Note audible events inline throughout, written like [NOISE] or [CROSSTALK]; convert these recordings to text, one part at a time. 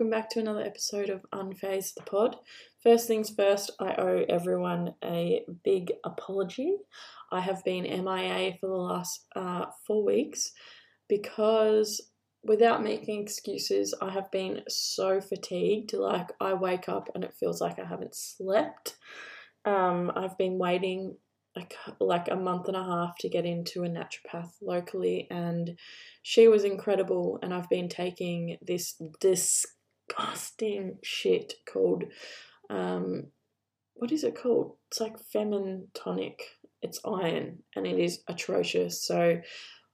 welcome back to another episode of Unfazed the Pod. First things first, I owe everyone a big apology. I have been MIA for the last uh, four weeks because, without making excuses, I have been so fatigued. Like, I wake up and it feels like I haven't slept. Um, I've been waiting like, a month and a half to get into a naturopath locally, and she was incredible. And I've been taking this disgusting shit called, um, what is it called? It's like Femin Tonic. It's iron, and it is atrocious. So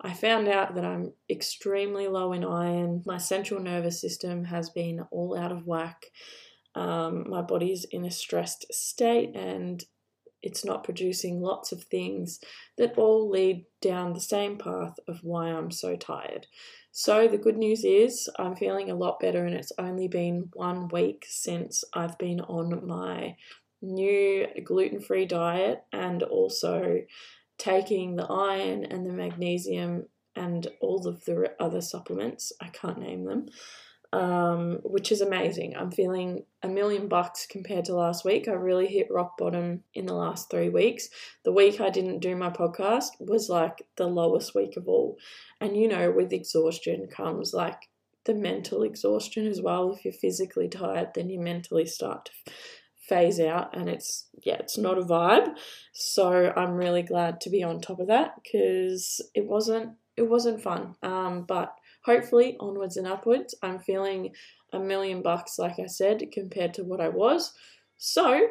I found out that I'm extremely low in iron. My central nervous system has been all out of whack. Um, my body's in a stressed state, and it's not producing lots of things that all lead down the same path of why I'm so tired. So, the good news is I'm feeling a lot better, and it's only been one week since I've been on my new gluten free diet and also taking the iron and the magnesium and all of the other supplements. I can't name them um, which is amazing. I'm feeling a million bucks compared to last week. I really hit rock bottom in the last three weeks. The week I didn't do my podcast was like the lowest week of all. And you know, with exhaustion comes like the mental exhaustion as well. If you're physically tired, then you mentally start to phase out and it's yeah it's not a vibe so i'm really glad to be on top of that because it wasn't it wasn't fun um but hopefully onwards and upwards. I'm feeling a million bucks, like I said, compared to what I was. So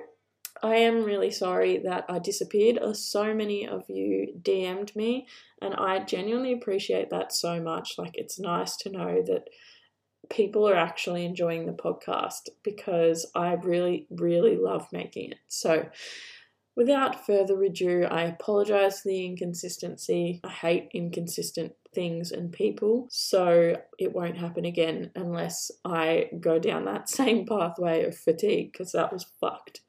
I am really sorry that I disappeared. Uh, so many of you DM'd me, and I genuinely appreciate that so much. Like, it's nice to know that people are actually enjoying the podcast because I really, really love making it. So, without further ado, I apologize for the inconsistency. I hate inconsistent things and people. So it won't happen again unless I go down that [LAUGHS] same pathway of fatigue because that was fucked.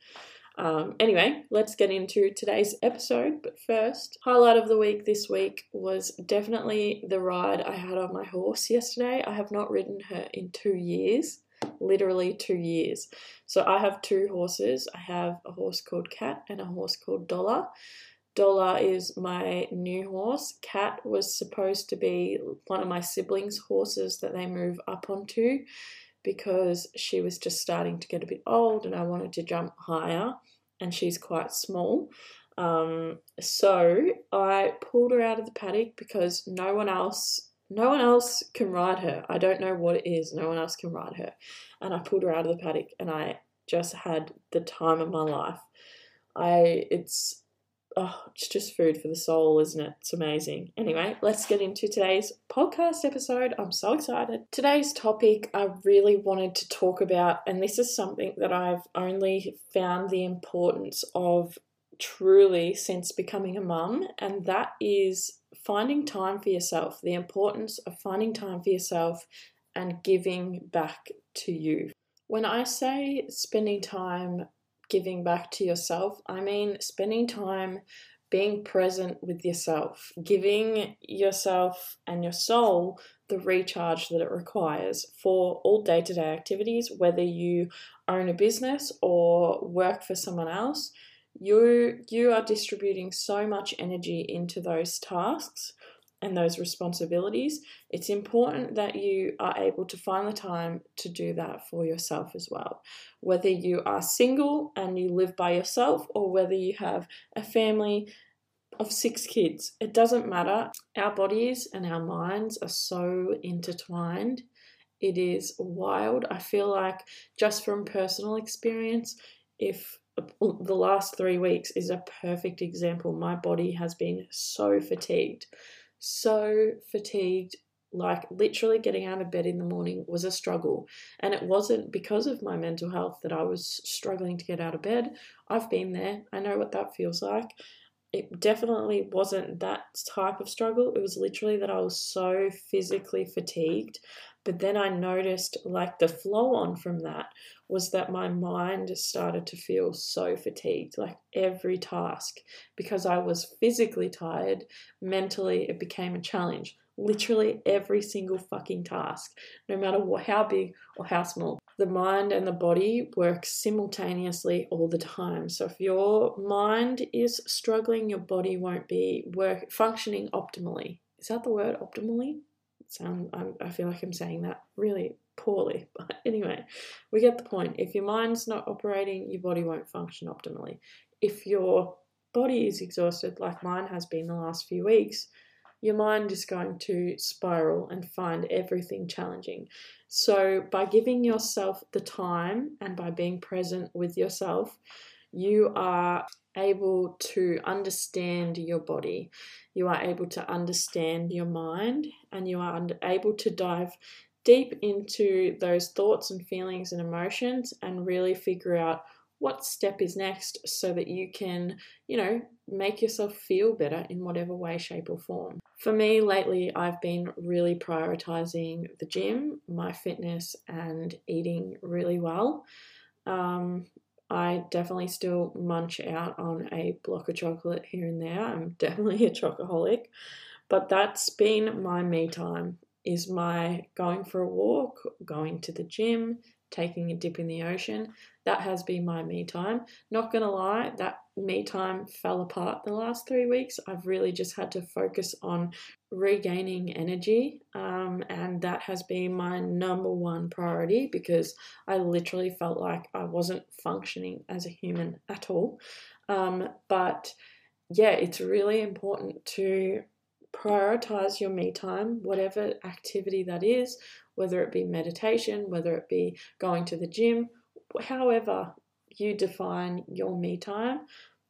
Um, anyway, let's get into today's episode. But first, highlight of the week this week was definitely the ride I had on my horse yesterday. I have not ridden her in two years, literally two years. So I have two horses. I have a horse called Cat and a horse called Dollar. Dollar is my new horse. Cat was supposed to be one of my siblings' horses that they move up onto because she was just starting to get a bit old and I wanted to jump higher and she's quite small. Um, so I pulled her out of the paddock because no one else no one else can ride her. I don't know what it is. No one else can ride her. And I pulled her out of the paddock and I just had the time of my life. I it's oh, it's just food for the soul, isn't it? It's amazing. Anyway, let's get into today's podcast episode. I'm so excited. Today's topic I really wanted to talk about, and this is something that I've only found the importance of truly since becoming a mum, and that is finding time for yourself, the importance of finding time for yourself and giving back to you. When I say spending time giving back to yourself, I mean spending time being present with yourself, giving yourself and your soul the recharge that it requires for all day to day activities, whether you own a business or work for someone else. You, you are distributing so much energy into those tasks and those responsibilities, it's important that you are able to find the time to do that for yourself as well. Whether you are single and you live by yourself, or whether you have a family of six kids, it doesn't matter. Our bodies and our minds are so intertwined. It is wild. I feel like, just from personal experience, if the last three weeks is a perfect example, my body has been so fatigued so fatigued like literally getting out of bed in the morning was a struggle. And it wasn't because of my mental health that I was struggling to get out of bed. I've been there. I know what that feels like it definitely wasn't that type of struggle it was literally that I was so physically fatigued but then I noticed like the flow on from that was that my mind started to feel so fatigued, like every task, because I was physically tired, mentally it became a challenge. literally every single fucking task, no matter what, how big or how small. The mind and the body work simultaneously all the time. So if your mind is struggling, your body won't be work functioning optimally. Is that the word optimally? Sound I feel like I'm saying that really poorly. [LAUGHS] But anyway, we get the point. If your mind's not operating, your body won't function optimally. If your body is exhausted, like mine has been the last few weeks, your mind is going to spiral and find everything challenging. So, by giving yourself the time and by being present with yourself, you are able to understand your body, you are able to understand your mind, and you are able to dive deep into those thoughts and feelings and emotions and really figure out what step is next so that you can, you know, make yourself feel better in whatever way, shape, or form. For me, lately, I've been really prioritizing the gym, my fitness, and eating really well. Um, I definitely still munch out on a block of chocolate here and there. I'm [LAUGHS] definitely a chocoholic, but that's been my me time. Is my going for a walk, going to the gym, taking a dip in the ocean. That has been my me time. Not gonna lie, that me time fell apart the last three weeks. I've really just had to focus on regaining energy, um, and that has been my number one priority because I literally felt like I wasn't functioning as a human at all. Um, but yeah, it's really important to prioritize your me time, whatever activity that is, whether it be meditation, whether it be going to the gym, however you define your me time.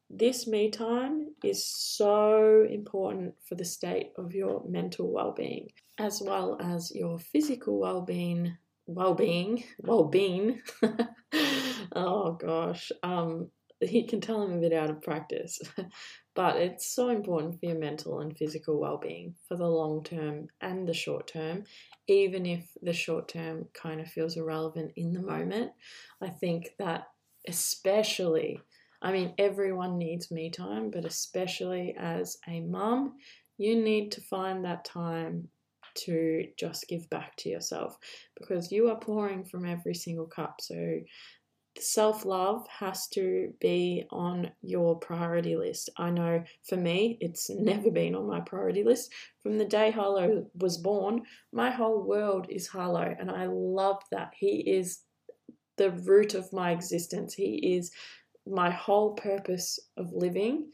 This me time is so important for the state of your mental well-being as well as your physical well-being well-being well-being [LAUGHS] oh gosh um you can tell I'm a bit out of practice. [LAUGHS] But it's so important for your mental and physical well-being for the long term and the short term even if the short term kind of feels irrelevant in the moment. I think that especially i mean everyone needs me time but especially as a mum you need to find that time to just give back to yourself because you are pouring from every single cup. So self love has to be on your priority list. I know for me, it's never been on my priority list. From the day Harlow was born, my whole world is Harlow, and I love that. He is the root of my existence, he is my whole purpose of living.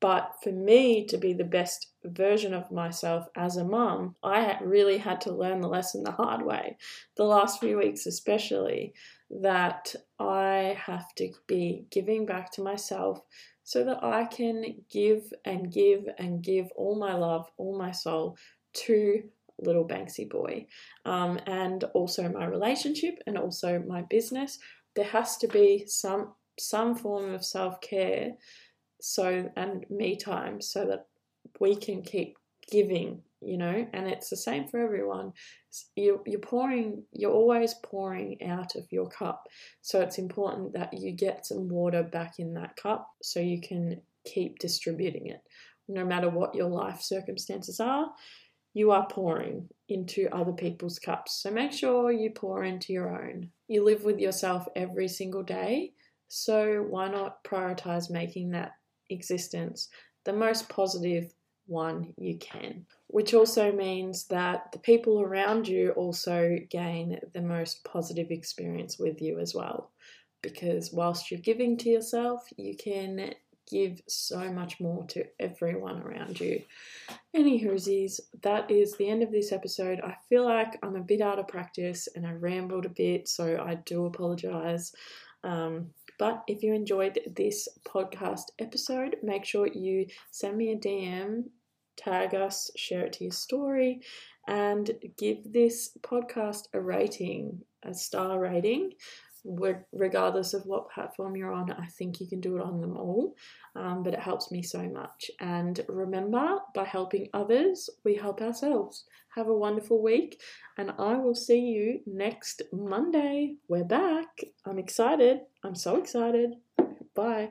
But for me to be the best version of myself as a mum, I really had to learn the lesson the hard way. The last few weeks, especially, that I have to be giving back to myself so that I can give and give and give all my love, all my soul to little Banksy boy. Um, and also my relationship and also my business. There has to be some some form of self-care so and me time so that we can keep giving you know? And it's the same for everyone. You, you're pouring you're always pouring out of your cup. So it's important that you get some water back in that cup so you can keep distributing it. No matter what your life circumstances are you are pouring into other people's cups. So make sure you pour into your own. You live with yourself every single day. So why not prioritize making that existence the most positive one you can which also means that the people around you also gain the most positive experience with you as well. Because whilst you're giving to yourself, you can give so much more to everyone around you. Any hoosies, that is the end of this episode. I feel like I'm a bit out of practice and I rambled a bit, so I do apologize. Um, but if you enjoyed this podcast episode, make sure you send me a DM tag us, share it to your story, and give this podcast a rating, a star rating, regardless of what platform you're on. I think you can do it on them all, um, but it helps me so much. And remember, by helping others, we help ourselves. Have a wonderful week, and I will see you next Monday. We're back. I'm excited. I'm so excited. Bye.